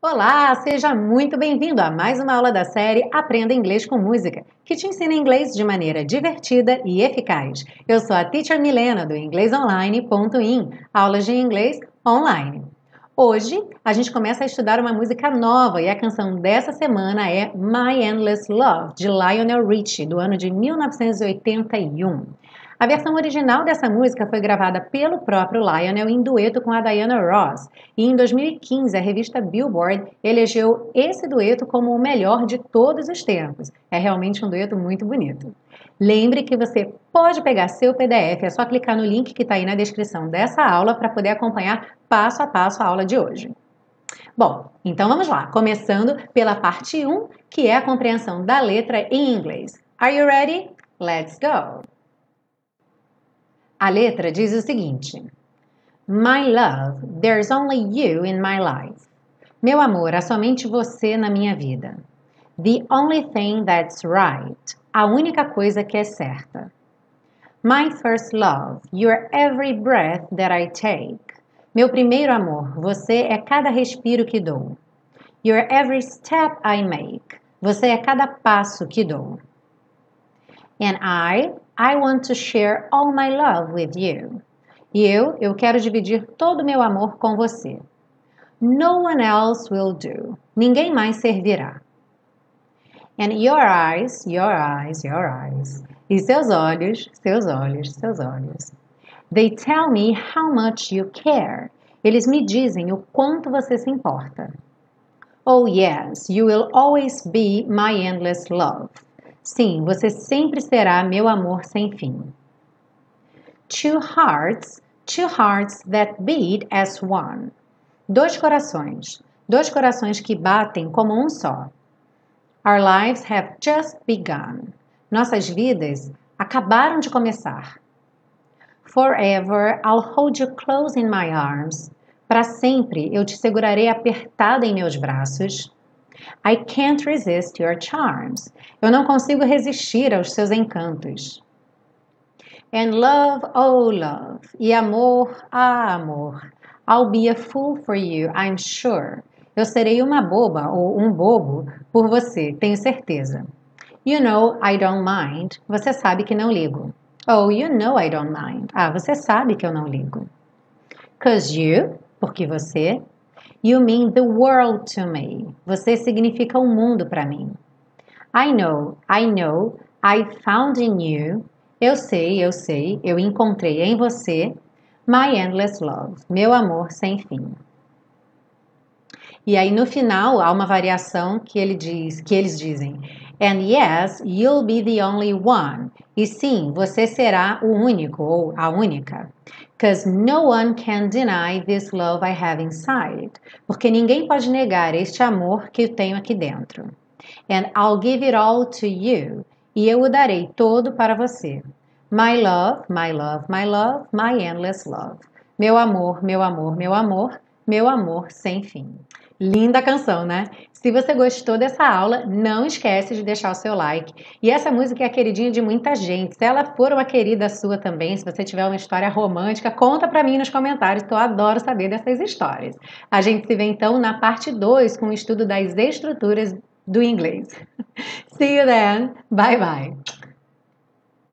Olá, seja muito bem-vindo a mais uma aula da série Aprenda Inglês com Música, que te ensina inglês de maneira divertida e eficaz. Eu sou a Teacher Milena do inglesonline.in, aulas de inglês online. Hoje a gente começa a estudar uma música nova e a canção dessa semana é My Endless Love, de Lionel Richie, do ano de 1981. A versão original dessa música foi gravada pelo próprio Lionel em dueto com a Diana Ross, e em 2015 a revista Billboard elegeu esse dueto como o melhor de todos os tempos. É realmente um dueto muito bonito. Lembre que você pode pegar seu PDF, é só clicar no link que está aí na descrição dessa aula para poder acompanhar passo a passo a aula de hoje. Bom, então vamos lá, começando pela parte 1, que é a compreensão da letra em inglês. Are you ready? Let's go! A letra diz o seguinte: My love, there's only you in my life. Meu amor, há somente você na minha vida. The only thing that's right. A única coisa que é certa. My first love, you're every breath that I take. Meu primeiro amor, você é cada respiro que dou. You're every step I make. Você é cada passo que dou. And I, I want to share all my love with you. E eu, eu quero dividir todo o meu amor com você. No one else will do. Ninguém mais servirá. And your eyes, your eyes, your eyes. E seus olhos, seus olhos, seus olhos. They tell me how much you care. Eles me dizem o quanto você se importa. Oh yes, you will always be my endless love. Sim, você sempre será meu amor sem fim. Two hearts, two hearts that beat as one. Dois corações, dois corações que batem como um só. Our lives have just begun. Nossas vidas acabaram de começar. Forever I'll hold you close in my arms. Para sempre eu te segurarei apertada em meus braços. I can't resist your charms. Eu não consigo resistir aos seus encantos. And love, oh love. E amor, ah amor. I'll be a fool for you, I'm sure. Eu serei uma boba ou um bobo por você, tenho certeza. You know I don't mind. Você sabe que não ligo. Oh, you know I don't mind. Ah, você sabe que eu não ligo. Cause you, porque você, You mean the world to me. Você significa o um mundo para mim. I know, I know, I found in you. Eu sei, eu sei, eu encontrei em você. My endless love. Meu amor sem fim. E aí no final há uma variação que ele diz, que eles dizem: And yes, you'll be the only one. E sim, você será o único ou a única. Cause no one can deny this love I have inside. Porque ninguém pode negar este amor que eu tenho aqui dentro. And I'll give it all to you. E eu o darei todo para você. My love, my love, my love, my endless love. Meu amor, meu amor, meu amor, meu amor sem fim. Linda canção, né? Se você gostou dessa aula, não esquece de deixar o seu like. E essa música é a queridinha de muita gente. Se ela for uma querida sua também, se você tiver uma história romântica, conta para mim nos comentários, que eu adoro saber dessas histórias. A gente se vê então na parte 2 com o estudo das estruturas do inglês. See you then. Bye bye.